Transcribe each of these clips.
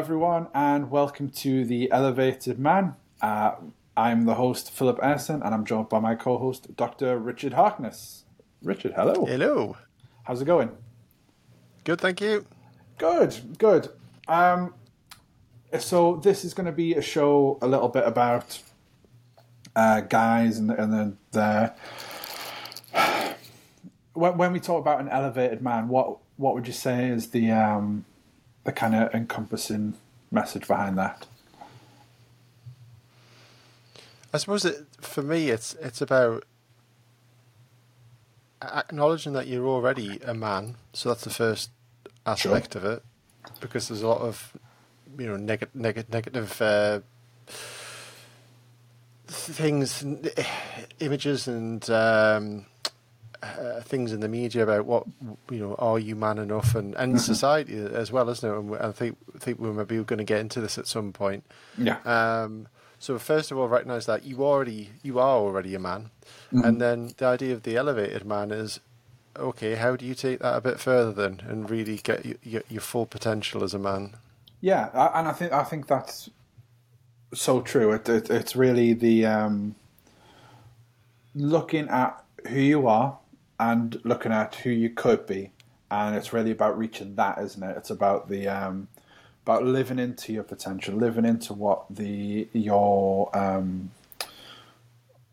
everyone, and welcome to the Elevated Man. Uh, I'm the host, Philip Airson, and I'm joined by my co host, Dr. Richard Harkness. Richard, hello. Hello. How's it going? Good, thank you. Good, good. Um, so, this is going to be a show a little bit about uh, guys and, and then their. When, when we talk about an elevated man, what what would you say is the um, the kind of encompassing message behind that? I suppose it, for me, it's it's about acknowledging that you're already a man. So that's the first aspect sure. of it, because there's a lot of you know neg- neg- negative uh, things, images, and um, uh, things in the media about what you know are you man enough? And and mm-hmm. society as well isn't it? And I think think we maybe we're going to get into this at some point. Yeah. Um, so first of all recognize that you already you are already a man. Mm-hmm. and then the idea of the elevated man is okay how do you take that a bit further then and really get your, your full potential as a man? Yeah and I think I think that's so true. It, it it's really the um, looking at who you are and looking at who you could be, and it's really about reaching that, isn't it? It's about the um, about living into your potential, living into what the your um,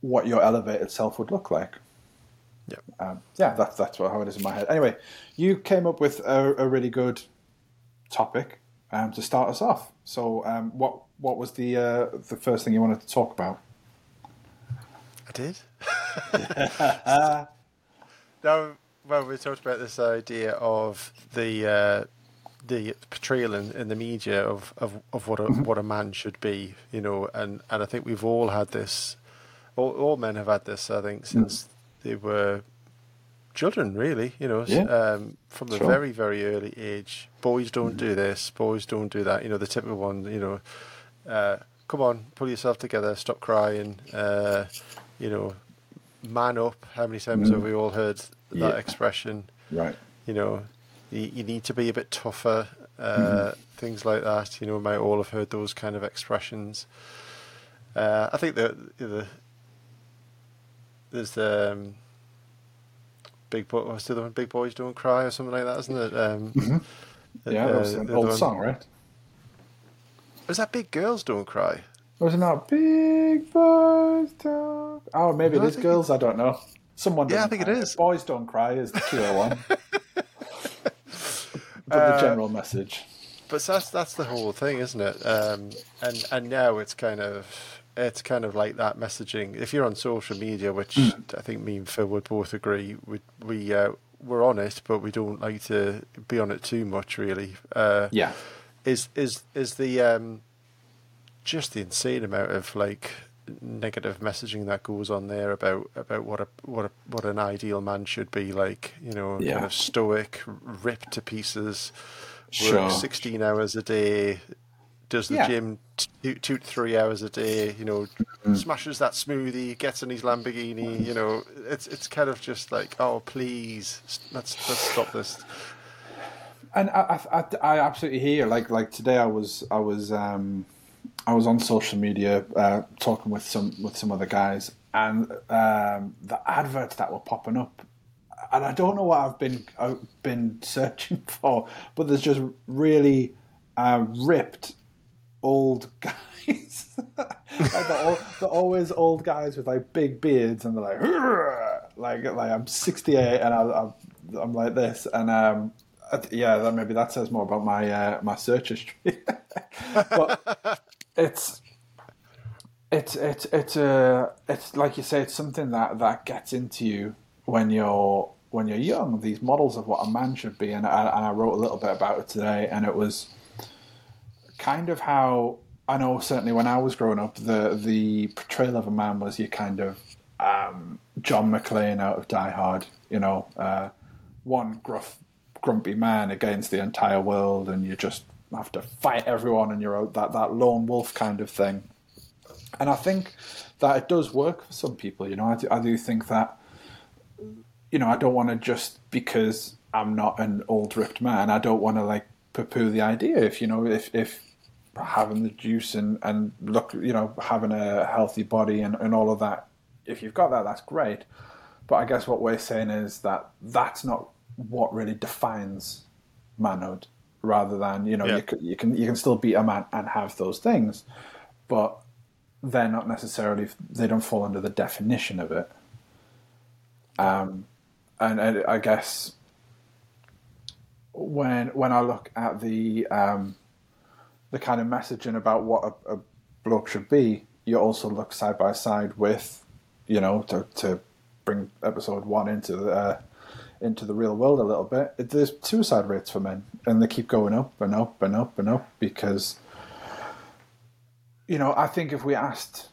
what your elevated self would look like. Yeah, um, yeah, that's that's what, how it is in my head. Anyway, you came up with a, a really good topic um, to start us off. So, um, what what was the uh, the first thing you wanted to talk about? I did. now, well, we talked about this idea of the uh, the portrayal in, in, the media of, of, of what a mm-hmm. what a man should be, you know, and, and I think we've all had this. All, all men have had this, I think, since mm. they were children, really. You know, yeah. um, from the sure. very very early age. Boys don't mm. do this. Boys don't do that. You know, the typical one. You know, uh, come on, pull yourself together, stop crying. Uh, you know, man up. How many times mm. have we all heard that yeah. expression? Right. You know, you, you, need to be a bit tougher. Uh, mm. Things like that. You know, we might all have heard those kind of expressions. Uh, I think that the, there's the um, big boy. What's the other one? Big boys don't cry or something like that, isn't it? Um, mm-hmm. Yeah, uh, that was an old one. song, right? Was that big girls don't cry? Was it not big boys don't? Oh, maybe it is girls. It... I don't know. Someone. Yeah, I think it is. Boys don't cry is the clear one. but uh, the general message. But that's that's the whole thing, isn't it? Um, and and now it's kind of it's kind of like that messaging. If you're on social media, which mm. I think me and Phil would both agree, we we uh, we're on it, but we don't like to be on it too much, really. Uh, yeah. Is is is the um, just the insane amount of like negative messaging that goes on there about about what a what a what an ideal man should be like you know yeah. kind of stoic ripped to pieces sure. works 16 hours a day does the yeah. gym two, two to three hours a day you know mm. smashes that smoothie gets in his lamborghini you know it's it's kind of just like oh please let's let's stop this and I, I, I absolutely hear like like today I was I was um I was on social media uh, talking with some with some other guys, and um, the adverts that were popping up, and I don't know what I've been I've been searching for, but there's just really uh, ripped old guys. like they're, all, they're, always old guys with like big beards, and they're like, like like I'm 68 and I, am like this, and um, yeah, maybe that says more about my uh, my search history. but it's it's it's it's a it's like you say, it's something that that gets into you when you're when you're young. These models of what a man should be, and I, and I wrote a little bit about it today, and it was kind of how I know certainly when I was growing up, the the portrayal of a man was you kind of um, John McClane out of Die Hard, you know, uh, one gruff, grumpy man against the entire world, and you're just have to fight everyone and you're that, that lone wolf kind of thing. And I think that it does work for some people. You know, I do, I do think that, you know, I don't want to just because I'm not an old ripped man, I don't want to like poo poo the idea. If, you know, if, if, having the juice and, and look, you know, having a healthy body and, and all of that. If you've got that, that's great. But I guess what we're saying is that that's not what really defines manhood. Rather than you know Yeah. you, can, you can you can still be a man and have those things, but they're not necessarily they don't fall under the definition of it. Um, and, and I guess when when I look at the um, the kind of messaging about what a, a bloke should be, you also look side by side with, you know, to to bring episode one into the uh, into the real world a little bit. It, there's suicide rates for men, and they keep going up and up and up and up because, you know, I think if we asked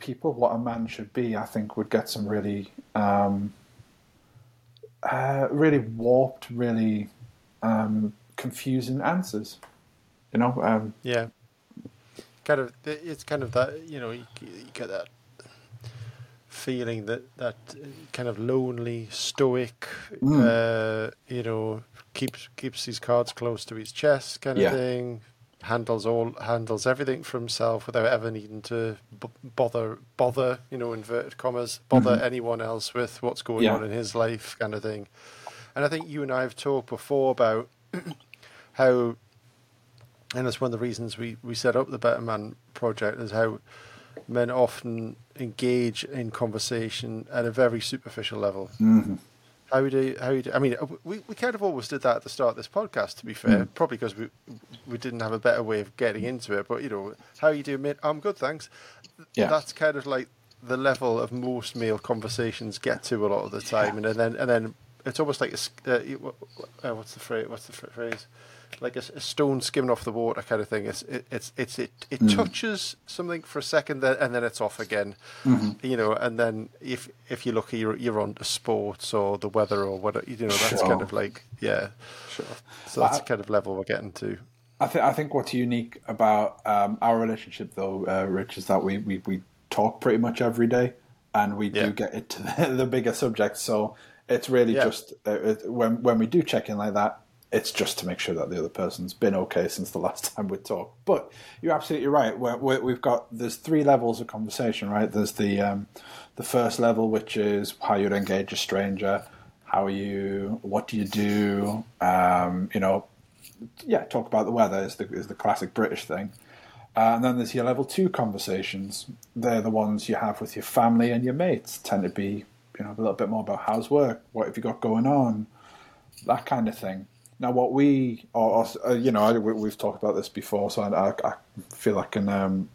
people what a man should be, I think we'd get some really, um, uh, really warped, really um, confusing answers. You know, um, Yeah. Kind of, it's kind of that you know you, you get that feeling that that kind of lonely, stoic, uh, you know, keeps keeps his cards close to his chest, kind of Yeah. thing. Handles all handles everything for himself without ever needing to b- bother bother you know inverted commas bother anyone else with what's going Yeah. on in his life, kind of thing. And I think you and I have talked before about how and that's one of the reasons we, we set up the Better Man project is how men often engage in conversation at a very superficial level. mhm. How do you, how do I mean we, we kind of always did that at the start of this podcast. To be fair, probably because we we didn't have a better way of getting into it. But you know, how you do, mate? I'm good, thanks. Yeah. That's kind of like the level of most male conversations get to a lot of the time, and then and then it's almost like a, uh, you- uh, what's the phrase? What's the phr- phrase? Like a stone skimming off the water kind of thing. It's it, it's it's it it Mm. touches something for a second, then, and then it's off again. Mm-hmm. You know, and then if if you're lucky, you're you're on to sports or the weather or whatever. You know, that's Sure. kind of like yeah. Sure. So that's the kind of level we're getting to. I think I think what's unique about um, our relationship, though, uh, Rich, is that we, we, we talk pretty much every day, and we Yeah. do get into the, the bigger subjects. So it's really Yeah. just uh, it, when when we do check in like that, it's just to make sure that the other person's been okay since the last time we talked. But you're absolutely right. We're, we've got there's three levels of conversation, right? There's the um, the first level, which is how you'd engage a stranger. How are you? What do you do? Um, you know, yeah, talk about the weather is the is the classic British thing. Uh, and then there's your level two conversations. They're the ones you have with your family and your mates. Tend to be, you know, a little bit more about how's work, what have you got going on, that kind of thing. Now, what we, or, or uh, you know, I, we, we've talked about this before, so I, feel I can um,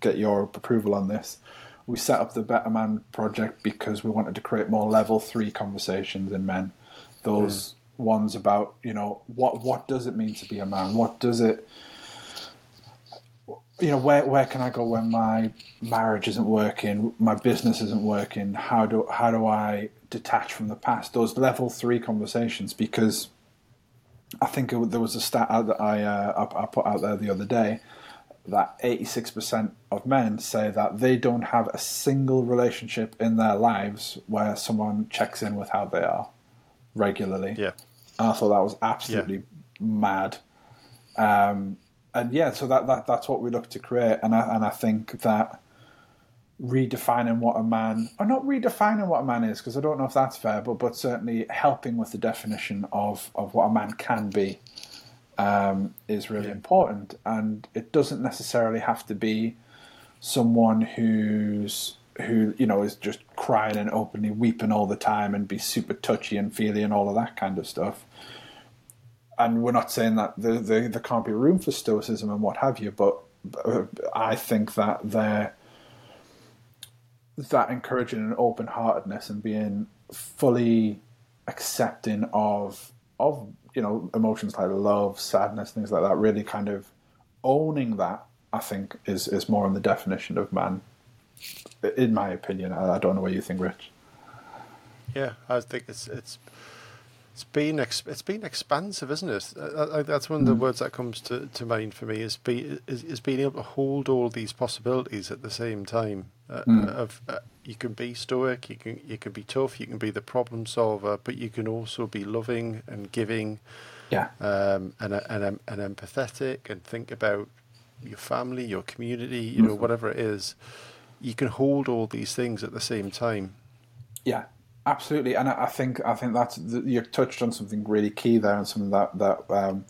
get your approval on this. We set up the Better Man project because we wanted to create more level three conversations in men. Those ones about, you know, what what does it mean to be a man? What does it you know, where where can I go when my marriage isn't working, my business isn't working? How do how do I detach from the past? Those level three conversations, because I think there was a stat that I, uh, I I put out there the other day that eighty six percent of men say that they don't have a single relationship in their lives where someone checks in with how they are regularly. Yeah. And I thought that was absolutely mad. Um, and yeah, so that, that that's what we look to create, and I and I think that redefining what a man, or not redefining what a man is, because I don't know if that's fair, but but certainly helping with the definition of of what a man can be um, is really important, and it doesn't necessarily have to be someone who's who you know is just crying and openly weeping all the time and be super touchy and feely and all of that kind of stuff. And we're not saying that there, there, there can't be room for stoicism and what have you, but I think that there that encouraging an open heartedness and being fully accepting of of you know emotions like love, sadness, things like that, really kind of owning that, I think is is more in the definition of man, in my opinion. I, I don't know what you think, Rich. Yeah, I think it's it's it's been ex- it's been expansive, isn't it? Uh, that's one of the words that comes to, to mind for me is be is, is being able to hold all these possibilities at the same time. Uh, Of uh, you can be stoic, you can you can be tough, you can be the problem solver, but you can also be loving and giving, Yeah. um, and and and empathetic, and think about your family, your community, you know, whatever it is, you can hold all these things at the same time. Yeah, absolutely. And I think I think that's you touched on something really key there, and something that that um,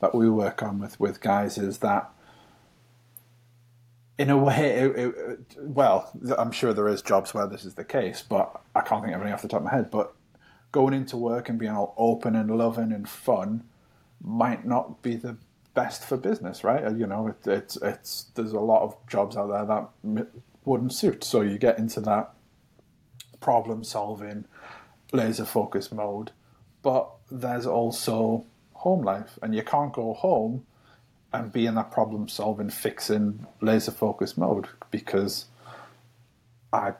that we work on with with guys is that. In a way, it, it, well, I'm sure there is jobs where this is the case, but I can't think of any off the top of my head. But going into work and being all open and loving and fun might not be the best for business, right? You know, it, it's it's there's a lot of jobs out there that wouldn't suit. So you get into that problem solving, laser focus mode, but there's also home life, and you can't go home and be in that problem solving, fixing, laser focus mode because I,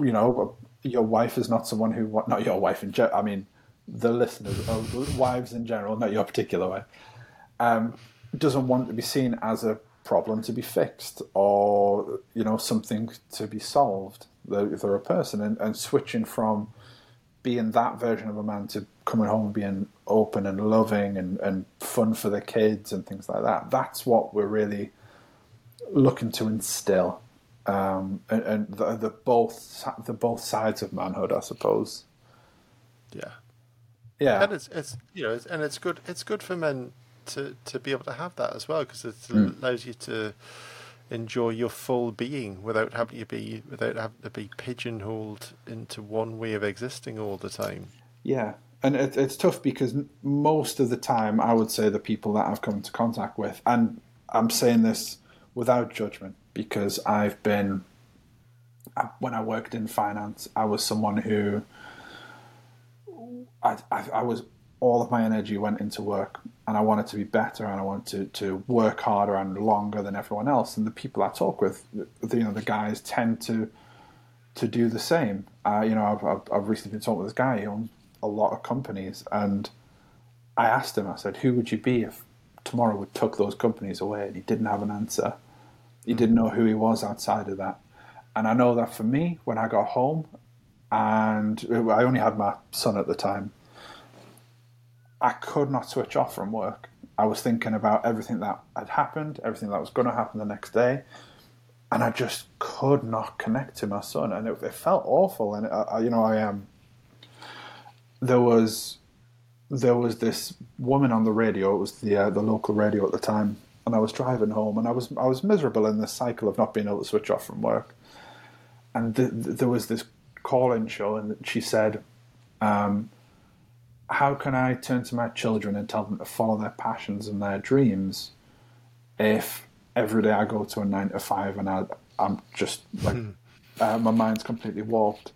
you know, your wife is not someone who not your wife in general. I mean, the listeners, of wives in general, not your particular wife, um, doesn't want to be seen as a problem to be fixed or you know something to be solved. If they're a person and, and switching from being that version of a man to coming home and being open and loving and, and fun for the kids and things like that. That's what we're really looking to instill. Um, and, and the, the both the both sides of manhood, I suppose. Yeah, yeah, and it's it's you know it's, and it's good it's good for men to to be able to have that as well because it mm. allows you to enjoy your full being without having to be without having to be pigeonholed into one way of existing all the time. Yeah, and it, it's tough because most of the time, I would say the people that I've come into contact with, and I'm saying this without judgment because I've been when I worked in finance, I was someone who I, I, I was all of my energy went into work and I wanted to be better and I wanted to, to work harder and longer than everyone else. And the people I talk with, the, you know, the guys tend to to do the same. Uh, you know, I've, I've, I've, recently been talking with this guy who owns a lot of companies, and I asked him, I said, who would you be if tomorrow we took those companies away? And he didn't have an answer. He didn't know who he was outside of that. And I know that for me, when I got home, and I only had my son at the time, I could not switch off from work. I was thinking about everything that had happened, everything that was going to happen the next day, and I just could not connect to my son, and it, it felt awful. And I, you know, I am. Um, there was, there was this woman on the radio. It was the uh, the local radio at the time, and I was driving home, and I was I was miserable in this cycle of not being able to switch off from work. And th- th- there was this call-in show, and she said. Um, how can I turn to my children and tell them to follow their passions and their dreams if every day I go to a nine to five and I, I'm just like, hmm. uh, my mind's completely warped.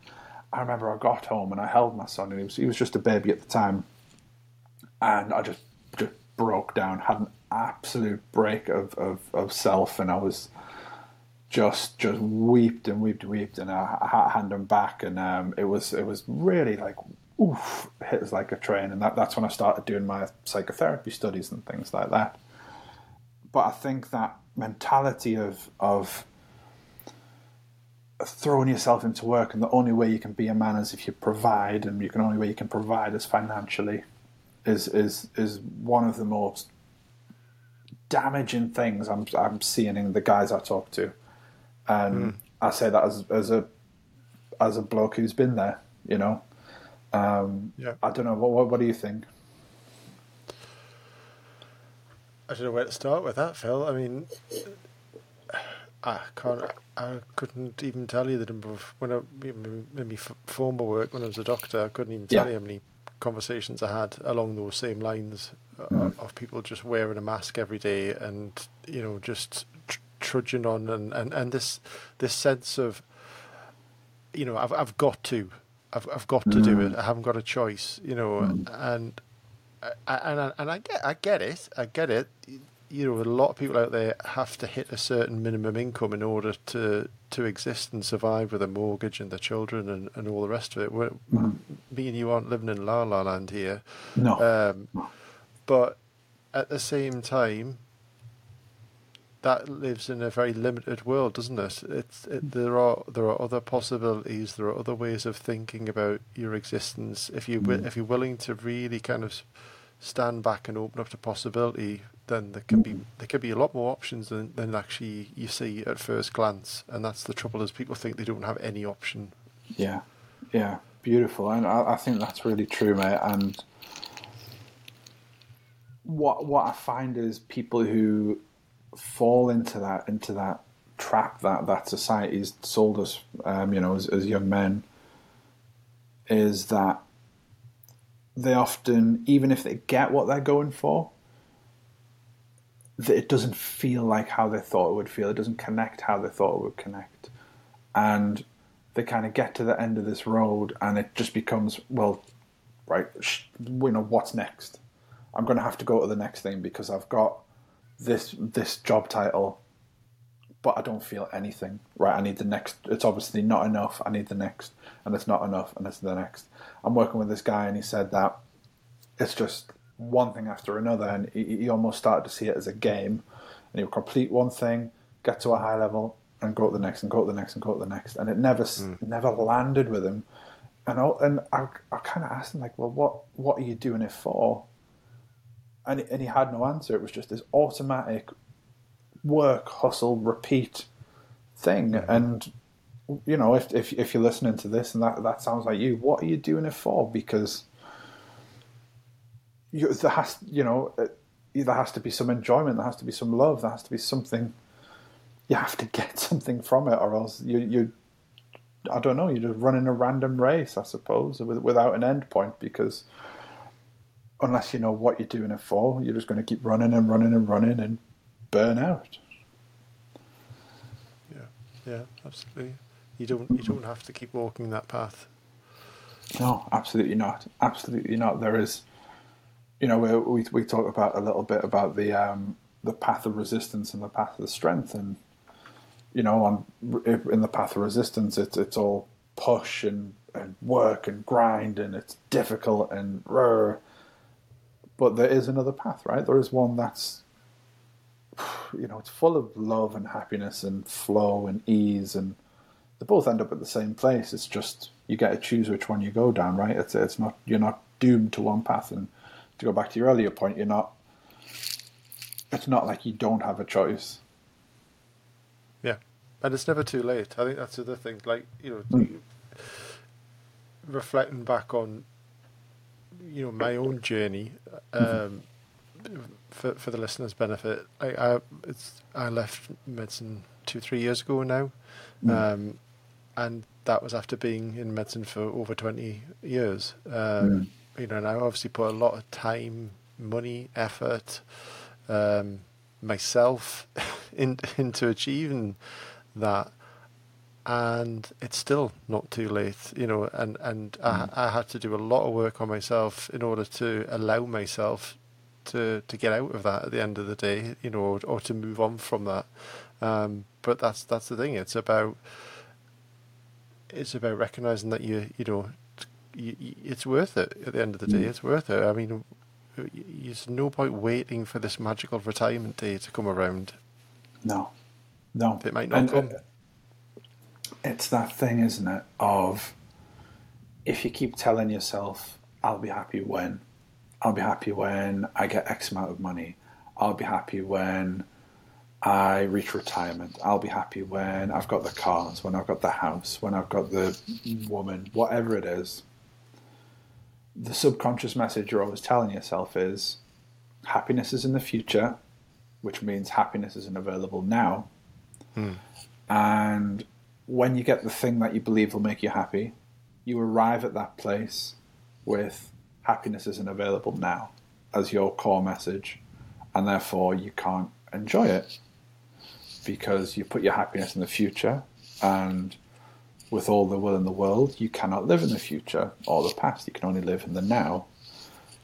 I remember I got home and I held my son and he was, he was just a baby at the time. And I just, just broke down, had an absolute break of, of, of self and I was just, just weeped and weeped and weeped and I, I hand him back and um, it was, it was really like oof, hits like a train. And that, that's when I started doing my psychotherapy studies and things like that. But I think that mentality of, of throwing yourself into work and the only way you can be a man is if you provide and you can only way you can provide is financially is is is one of the most damaging things I'm I'm seeing in the guys I talk to. And mm. I say that as as a as a bloke who's been there, you know. Um, yeah. I don't know. What, what, what do you think? I don't know where to start with that, Phil. I mean, I can't. I couldn't even tell you the number of when I maybe former work when I was a doctor. I couldn't even tell yeah. you how many conversations I had along those same lines mm. of people just wearing a mask every day and you know just tr- trudging on and, and, and this this sense of you know I've I've got to I've I've got to do it. Mm. I haven't got a choice, you know. Mm. And and and I get I get it. I get it. You know, a lot of people out there have to hit a certain minimum income in order to to exist and survive with a mortgage and the children and, and all the rest of it. We're, mm. Me and you aren't living in la la land here. No. Um, but at the same time, that lives in a very limited world, doesn't it? It's it, there are there are other possibilities. There are other ways of thinking about your existence. If you mm. if you're willing to really kind of stand back and open up to possibility, then there can be there could be a lot more options than, than actually you see at first glance, and that's the trouble is people think they don't have any option. Yeah, yeah, beautiful, and I, I think that's really true, mate. And what what I find is people who fall into that into that trap that that society's sold us, um, you know, as, as young men, is that they often, even if they get what they're going for, that it doesn't feel like how they thought it would feel. It doesn't connect how they thought it would connect, and they kind of get to the end of this road, and it just becomes well, right, you know, what's next? I'm going to have to go to the next thing because I've got this this job title, but I don't feel anything. Right, I need the next. It's obviously not enough. I need the next, and it's not enough, and it's the next. I'm working with this guy, and he said that it's just one thing after another, and he, he almost started to see it as a game. And he would complete one thing, get to a high level, and go to the next, and go to the next, and go to the next, and it never mm. never landed with him. And I, and I, I kind of asked him like, well, what what are you doing it for? And and he had no answer. It was just this automatic work, hustle, repeat thing. Mm-hmm. And you know, if if if you're listening to this and that that sounds like you, what are you doing it for? Because you, there has, you know, uh, there has to be some enjoyment, there has to be some love, there has to be something. You have to get something from it, or else you you. I don't know. You're just running a random race, I suppose, without an end point. Because unless you know what you're doing it for, you're just going to keep running and running and running and burn out. Yeah, yeah, absolutely. You don't you don't have to keep walking that path. No, absolutely not. Absolutely not. There is you know, we we, we talk about a little bit about the um, the path of resistance and the path of strength, and you know, on in the path of resistance, it's it's all push and, and work and grind, and it's difficult and rare. But there is another path, right? There is one that's you know, it's full of love and happiness and flow and ease, and they both end up at the same place. It's just you get to choose which one you go down, right? It's it's not you're not doomed to one path and to go back to your earlier point, you're not. It's not like you don't have a choice. Yeah, and it's never too late. I think that's the other thing. Like you know, mm. reflecting back on, you know, my own journey. Um, mm-hmm. For for the listeners' benefit, I I, it's, I left medicine two three years ago now, mm. um, and that was after being in medicine for over twenty years. Um, mm you know, and I obviously put a lot of time, money, effort, um, myself in, into achieving that. And it's still not too late, you know, and, and mm. I, I had to do a lot of work on myself in order to allow myself to, to get out of that at the end of the day, you know, or, or to move on from that. Um, but that's that's the thing. It's about it's about recognizing that you you know you, you, it's worth it at the end of the day. Mm. It's worth it. I mean, there's no point waiting for this magical retirement day to come around. No, no, it might not and, come. Uh, it's that thing, isn't it? Of if you keep telling yourself, "I'll be happy when," "I'll be happy when I get X amount of money," "I'll be happy when." I reach retirement. I'll be happy when I've got the cars, when I've got the house, when I've got the woman, whatever it is the subconscious message you're always telling yourself is happiness is in the future, which means happiness isn't available now. Hmm. And when you get the thing that you believe will make you happy, you arrive at that place with happiness isn't available now as your core message, and therefore you can't enjoy it because you put your happiness in the future and with all the will in the world, you cannot live in the future or the past. You can only live in the now.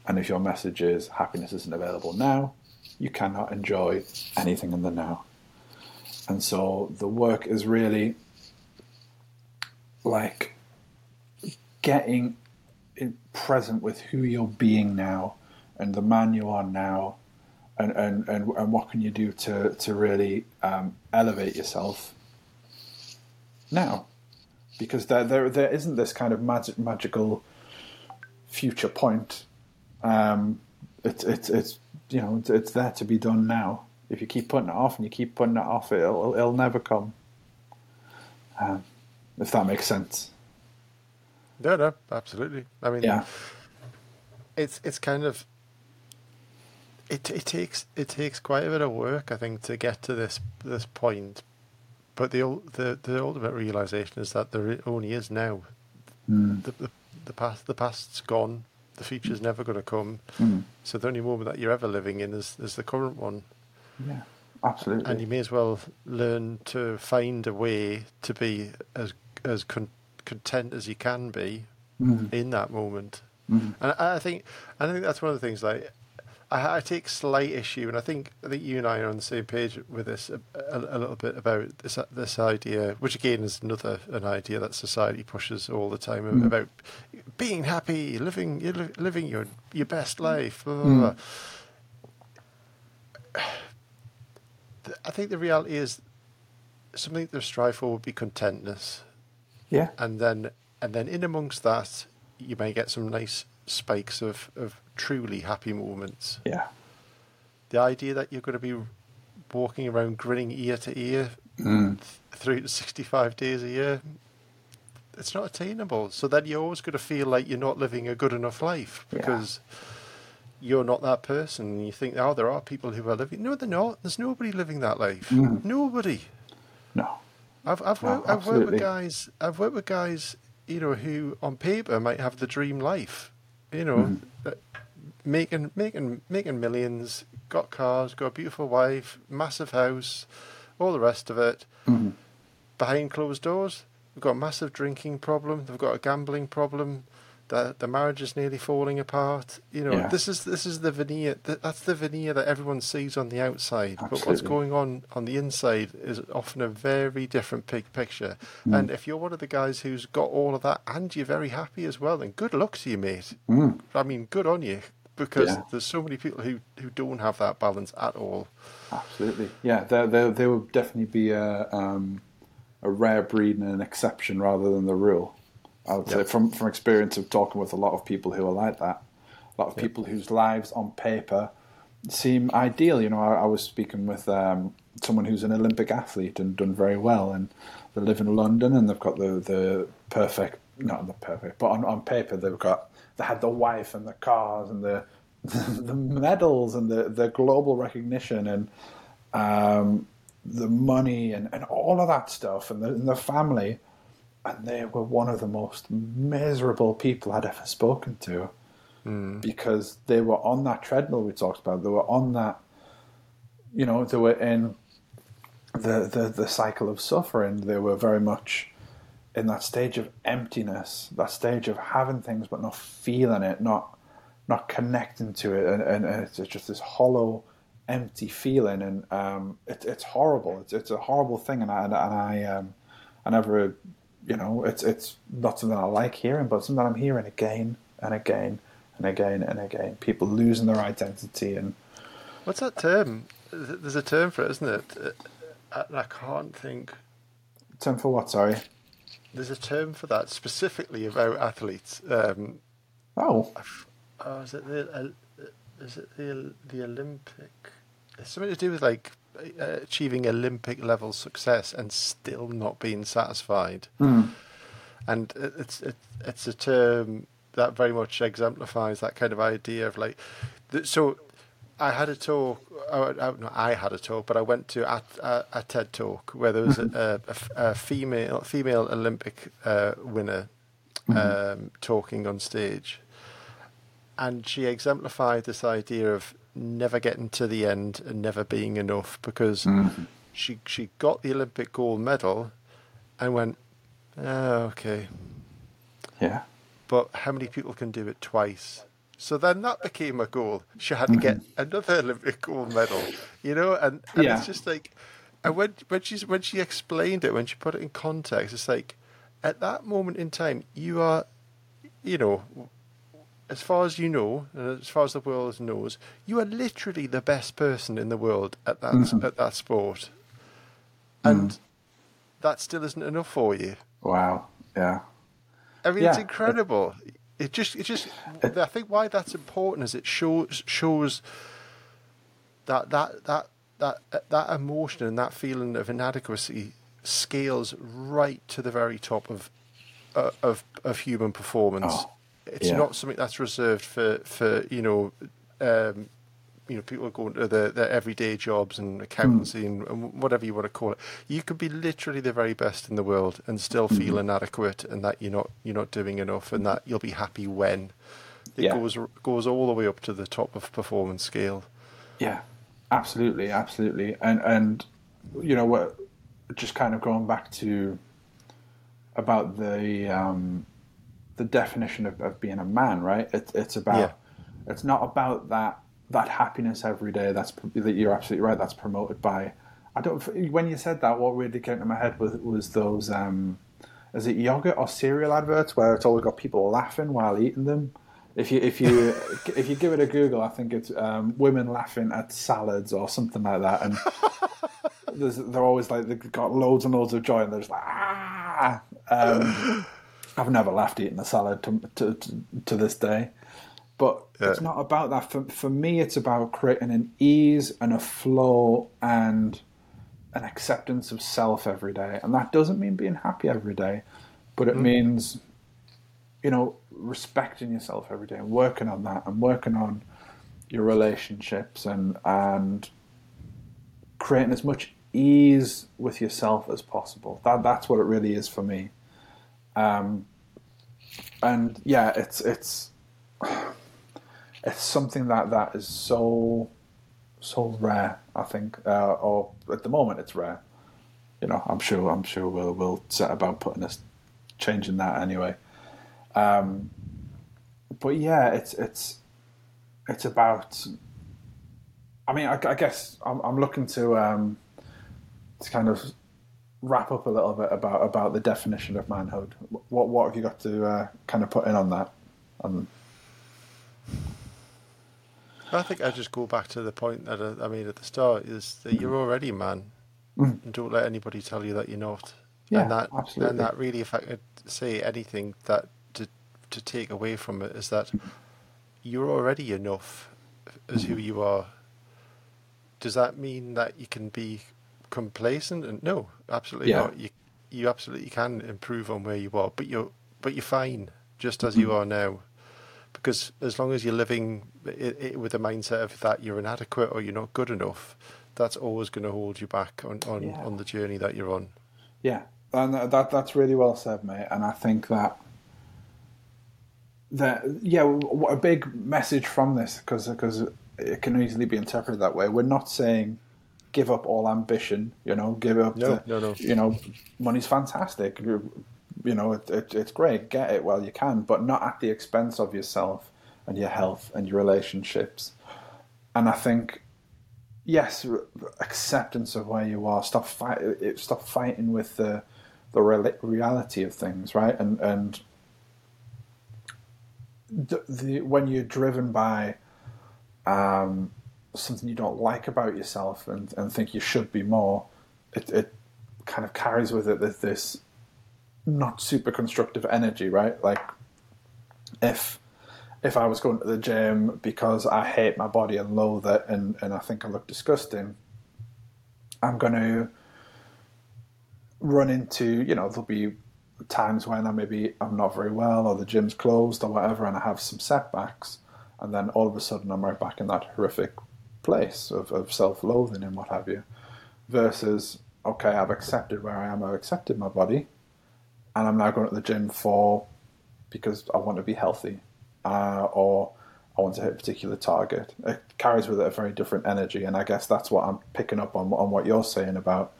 And if your message is happiness isn't available now, you cannot enjoy anything in the now. And so the work is really like getting present with who you're being now and the man you are now and, and, and, and what can you do to, to really um, elevate yourself now because there there there isn't this kind of magic magical future point. Um, it's it's it's you know it's, it's there to be done now. If you keep putting it off and you keep putting it off, it'll it'll never come. Um, if that makes sense. No, no, absolutely. I mean, Yeah. it's it's kind of it it takes it takes quite a bit of work, I think, to get to this this point. But the the the ultimate realization is that there only is now. Mm. The, the the past the past's gone. The future's never going to come. Mm. So the only moment that you're ever living in is is the current one. Yeah. Absolutely. and you may as well learn to find a way to be as as con- content as you can be Mm. in that moment. Mm. And I, think I think that's one of the things like I, I take slight issue, and I think I think you and I are on the same page with this a, a, a little bit about this this idea, which again is another an idea that society pushes all the time Mm. about being happy, living living your your best life. Blah, blah, Mm. blah. The- I think the reality is something to strive for would be contentness Yeah. and then and then in amongst that you may get some nice spikes of, of truly happy moments Yeah. the idea that you're going to be walking around grinning ear to ear Mm. th- 365 days a year it's not attainable so then you're always going to feel like you're not living a good enough life Yeah. because you're not that person and you think oh there are people who are living no they're not there's nobody living that life Mm. nobody No. I've I've No, worked, I've worked with guys I've worked with guys you know who on paper might have the dream life you know Mhm. making making making millions got cars got a beautiful wife massive house all the rest of it Mm. behind closed doors they've got a massive drinking problem they've got a gambling problem the the marriage is nearly falling apart you know Yeah. this is this is the veneer that's the veneer that everyone sees on the outside but what's going on on the inside is often a very different big picture Mm. and if you're one of the guys who's got all of that and you're very happy as well then good luck to you mate Mm. i mean good on you because Yeah. there's so many people who who don't have that balance at all Absolutely. Yeah. There, there, there would definitely be a, um, a rare breed and an exception rather than the rule. I would say from from experience of talking with a lot of people who are like that, a lot of people whose lives on paper seem ideal. You know, I, I was speaking with um, someone who's an Olympic athlete and done very well, and they live in London and they've got the the perfect, not the perfect, but on, on paper they've got they had the wife and the cars and the the medals and the the global recognition and um, the money and, and all of that stuff and the, and the family and they were one of the most miserable people I'd ever spoken to because they were on that treadmill we talked about. They were on that, you know, they were in the, the, the cycle of suffering. They were very much in that stage of emptiness, that stage of having things but not feeling it, not not connecting to it, and, and, and it's just this hollow, empty feeling, and um, it, it's horrible. It's it's a horrible thing, and I and I um, I never, you know, it's it's not something I like hearing, but something I'm hearing again and again and again and again. People losing their identity and what's that term there's a term for it isn't it Uh, I, I can't think term for what? Sorry. there's a term for that specifically about athletes um, Oh, Oh, is it the uh, is it the the Olympic? It's something to do with like uh, achieving Olympic level success and still not being satisfied. Hmm. And it's it, it's a term that very much exemplifies that kind of idea of like. So, I had a talk. Oh, no, I had a talk, but I went to a, a, a TED talk where there was a female female Olympic uh, winner um, talking on stage and she exemplified this idea of never getting to the end and never being enough because mm. she she got the Olympic gold medal and went, oh, okay, yeah. but how many people can do it twice? So then that became a goal. She had to mm-hmm. get another Olympic gold medal, you know, and, and Yeah. it's just like, and when when she's when she explained it, when she put it in context, it's like, at that moment in time, you are, you know, as far as you know, and as far as the world knows, you are literally the best person in the world at that mm-hmm. at that sport, and mm. that still isn't enough for you. Wow. Yeah. I mean, it's incredible. it just it just I think why that's important is it shows shows that that that that that emotion and that feeling of inadequacy scales right to the very top of uh, of of human performance. Oh, it's yeah. not something that's reserved for for you know um, you know people going to their, their everyday jobs and accountancy and, and whatever you want to call it. You could be literally the very best in the world and still feel inadequate and that you're not you're not doing enough and that you'll be happy when it Yeah. goes goes all the way up to the top of performance scale. Yeah, absolutely, absolutely, and and you know what? Just kind of going back to about the um, the definition of, of being a man, right? It, it's about Yeah. it's not about that that happiness every day. That's that you're absolutely right. That's promoted by. I don't. When you said that, what really came to my head was was those. Um, is it yogurt or cereal adverts where it's always got people laughing while eating them? If you if you if you give it a Google, I think it's um, women laughing at salads or something like that, and there's, they're always like they've got loads and loads of joy, and they're just like ah. Um, I've never laughed eating a salad to to, to, to this day, but it's not about that. For for me, it's about creating an ease and a flow and an acceptance of self every day, and that doesn't mean being happy every day, but it mm. means you know respecting yourself every day and working on that and working on your relationships and and creating as much ease with yourself as possible. That that's what it really is for me. Um, and yeah, it's it's it's something that that is so so rare. I think, uh, or at the moment, it's rare. You know, I'm sure I'm sure we'll we'll set about putting us changing that anyway. Um, but yeah, it's it's it's about. I mean, I, I guess I'm, I'm looking to um, to kind of wrap up a little bit about about the definition of manhood. What what have you got to uh, kind of put in on that? Um, I think I just go back to the point that I, I made at the start: is that you're already a man, Mm. and don't let anybody tell you that you're not. Yeah, and that absolutely. and that really, if I could say anything that to to take away from it is that you're already enough as who you are. Does that mean that you can be complacent? And no, absolutely Yeah. not. You you absolutely can improve on where you are, but you're but you're fine just as you mm-hmm. are now because as long as you're living i i with the mindset of that you're inadequate or you're not good enough, that's always going to hold you back on, on, Yeah. on the journey that you're on. Yeah, and that that's really well said, mate. And I think that that yeah, what a big message from this because because it can easily be interpreted that way. We're not saying give up all ambition, you know, give up. No, the, no, no. You know, money's fantastic. You you know, it, it, it's great. Get it while you can, but not at the expense of yourself and your health and your relationships. And I think yes, acceptance of where you are. Stop fight. Stop fighting with the the reality of things, right? And and the, the when you're driven by um, something you don't like about yourself and, and think you should be more, it, it kind of carries with it this, this not super constructive energy, right? Like if if I was going to the gym because I hate my body and loathe it and, and I think I look disgusting, I'm going to run into, you know, there'll be times when I maybe I'm not very well or the gym's closed or whatever and I have some setbacks and then all of a sudden I'm right back in that horrific place of, of self-loathing and what have you versus okay I've accepted where I am I've accepted my body and I'm now going to the gym for because I want to be healthy uh, or I want to hit a particular target. It carries with it a very different energy, and I guess that's what I'm picking up on on what you're saying about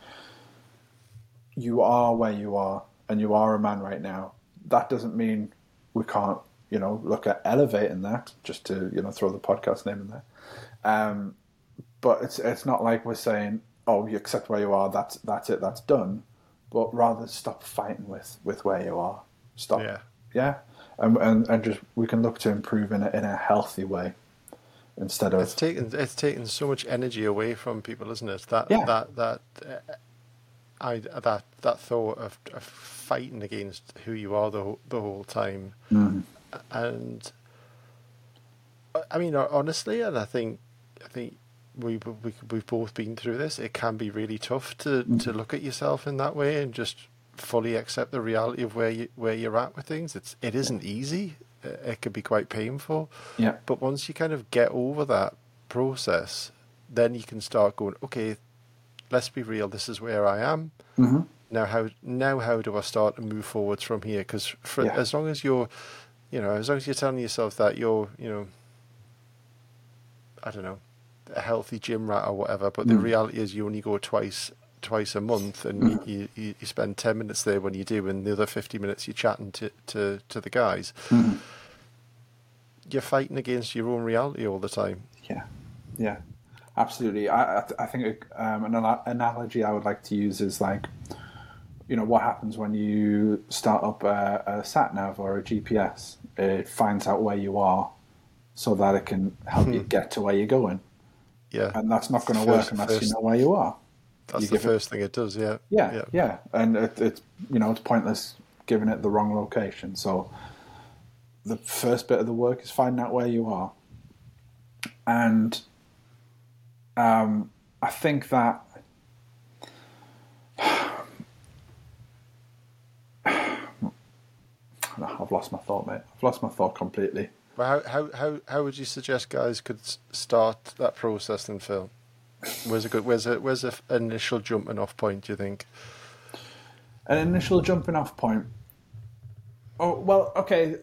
you are where you are, and you are a man right now. That doesn't mean we can't, you know, look at elevating that. Just to you know throw the podcast name in there. Um, but it's it's not like we're saying, oh, you accept where you are. That's that's it. That's done. But rather stop fighting with with where you are. Stop. Yeah. Yeah. And, and and just we can look to improve in a, in a healthy way instead of It's taken it's taken so much energy away from people, isn't it? That Yeah. that that uh, I that that thought of, of fighting against who you are the whole, the whole time, Mm. and I mean honestly, and I think I think we we we've both been through this. It can be really tough to to look at yourself in that way and just fully accept the reality of where you where you're at with things. It's it isn't easy. It, it can be quite painful. Yeah. But once you kind of get over that process, then you can start going, okay, let's be real. This is where I am hmm now. How now? How do I start to move forwards from here? Because for Yeah. as long as you're, you know, as long as you're telling yourself that you're, you know, I don't know, a healthy gym rat or whatever, but the Mm. reality is you only go twice twice a month and Mm. you, you, you spend 10 minutes there when you do and the other 50 minutes you're chatting to, to, to the guys hmm you're fighting against your own reality all the time Yeah, yeah, absolutely. I I, th- I think um, an ana- analogy I would like to use is like, you know, what happens when you start up a, a sat nav or a GPS? It finds out where you are, so that it can help you get to where you're going, yeah and that's not going to work First- unless you know where you are. that's you the give it- first thing it does yeah Yeah, yeah, and it, it's you know it's pointless giving it the wrong location. So the first bit of the work is finding out where you are, and um, I think that I've lost my thought, mate. I've lost my thought completely. How, how, how, how would you suggest guys could start that process then, Phil? Where's a good, where's a, where's a initial jumping off point, do you think? An initial jumping off point. Oh well, okay.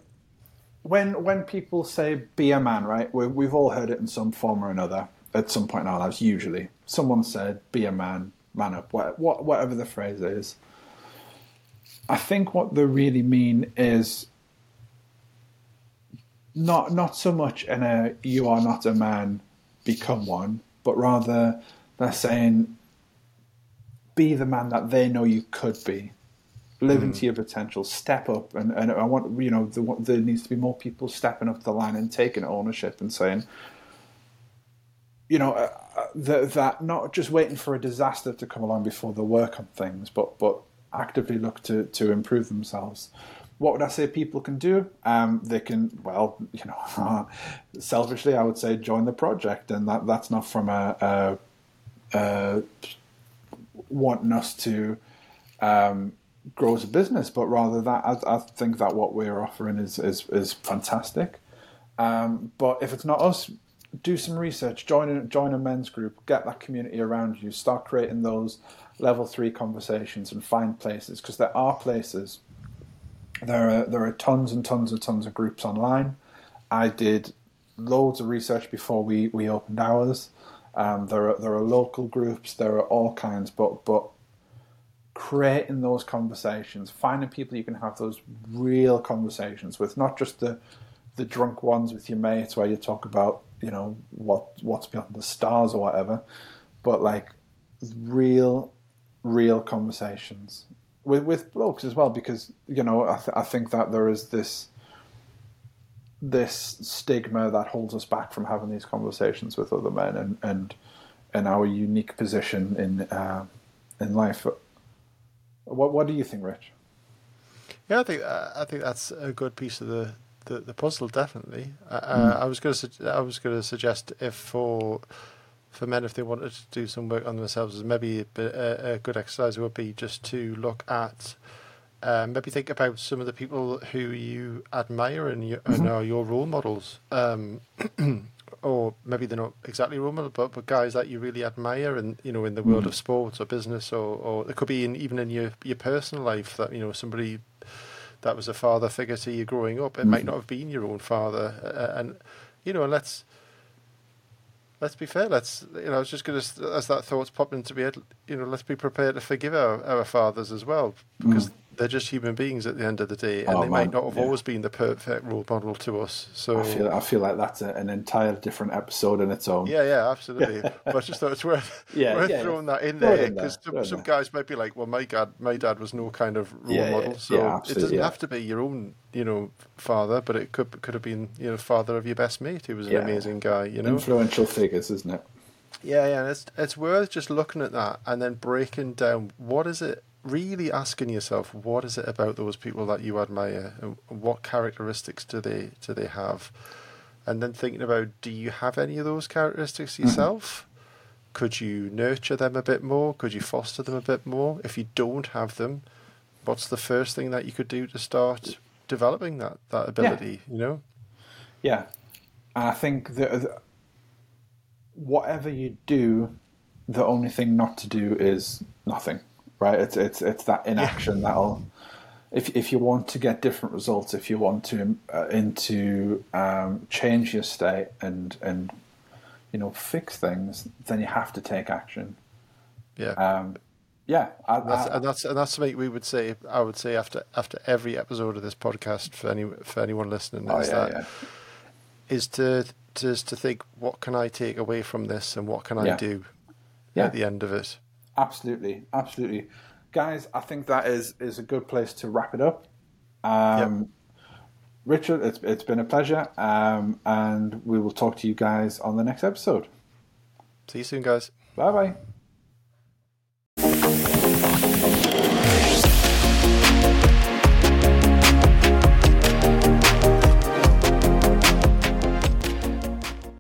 When when people say "be a man," right? we we've all heard it in some form or another at some point in our lives. Usually, someone said "be a man," "man up," what, what, whatever the phrase is. I think what they really mean is not not so much in a "you are not a man, become one," but rather they're saying be the man that they know you could be. Live into your potential. Step up, and, and I want you know there, there needs to be more people stepping up the line and taking ownership and saying, you know, uh, uh, that that not just waiting for a disaster to come along before they work on things, but but actively look to to improve themselves. What would I say people can do? Um, they can, well, you know, selfishly, I would say join the project, and that that's not from a, a, a wanting us to um, grow as a business, but rather that I, I think that what we're offering is is, is fantastic. Um, but if it's not us, do some research, join join a men's group, get that community around you, start creating those level three conversations, and find places because there are places. There are there are tons and tons and tons of groups online. I did loads of research before we, we opened ours. Um, there are there are local groups. There are all kinds, but but creating those conversations, finding people you can have those real conversations with, not just the the drunk ones with your mates where you talk about you know what what's beyond the stars or whatever, but like real real conversations with with blokes as well because you know I, th- I think that there is this this stigma that holds us back from having these conversations with other men and and and our unique position in uh, in life. What what do you think, Rich? Yeah, I think uh, I think that's a good piece of the, the, the puzzle. Definitely. Uh, uh, I was going to I was going to suggest if for for men if they wanted to do some work on themselves, maybe a, a, good exercise would be just to look at. Um, maybe think about some of the people who you admire and, you, and are your role models, um, or maybe they're not exactly role models, but, but guys that you really admire, and you know, in the world of sports or business, or, or it could be in, even in your your personal life that you know somebody that was a father figure to you growing up. It might not have been your own father, uh, and you know, let's let's be fair. Let's you know, I was just going to as that thought's popped into head. You know, let's be prepared to forgive our, our fathers as well because mm. They're just human beings at the end of the day, and Oh, they might not have yeah. always been the perfect role model to us. So I feel I feel like that's a, an entire different episode in its own. yeah, yeah, absolutely. but I just thought it's worth, Yeah, worth yeah, throwing that in there because some, some guys might be like, "Well, my dad, my dad was no kind of role model, so yeah, it doesn't have to be your own, you know, father, but it could could have been, you know, father of your best mate who was an amazing guy, you know." Influential figures, isn't it? Yeah, yeah, and it's it's worth just looking at that and then breaking down what is it really asking yourself what is it about those people that you admire? And what characteristics do they do they have? And then thinking about do you have any of those characteristics mm-hmm. yourself? Could you nurture them a bit more? Could you foster them a bit more? If you don't have them what's the first thing that you could do to start developing that that ability you know? Yeah, I think that whatever you do, the only thing not to do is nothing. Right? It's it's it's that inaction that'll. If if you want to get different results, if you want to uh, into um, change your state and and you know fix things, then you have to take action. yeah Um, yeah, I, That's, I, and that's and that's something we would say. I would say after after every episode of this podcast for any for anyone listening oh is yeah, that yeah. is to to to think what can I take away from this and what can I do Yeah. at the end of it. Absolutely, absolutely, guys. I think that is is a good place to wrap it up. Um, Richard, it's it's been a pleasure, um, and we will talk to you guys on the next episode. See you soon, guys. Bye bye.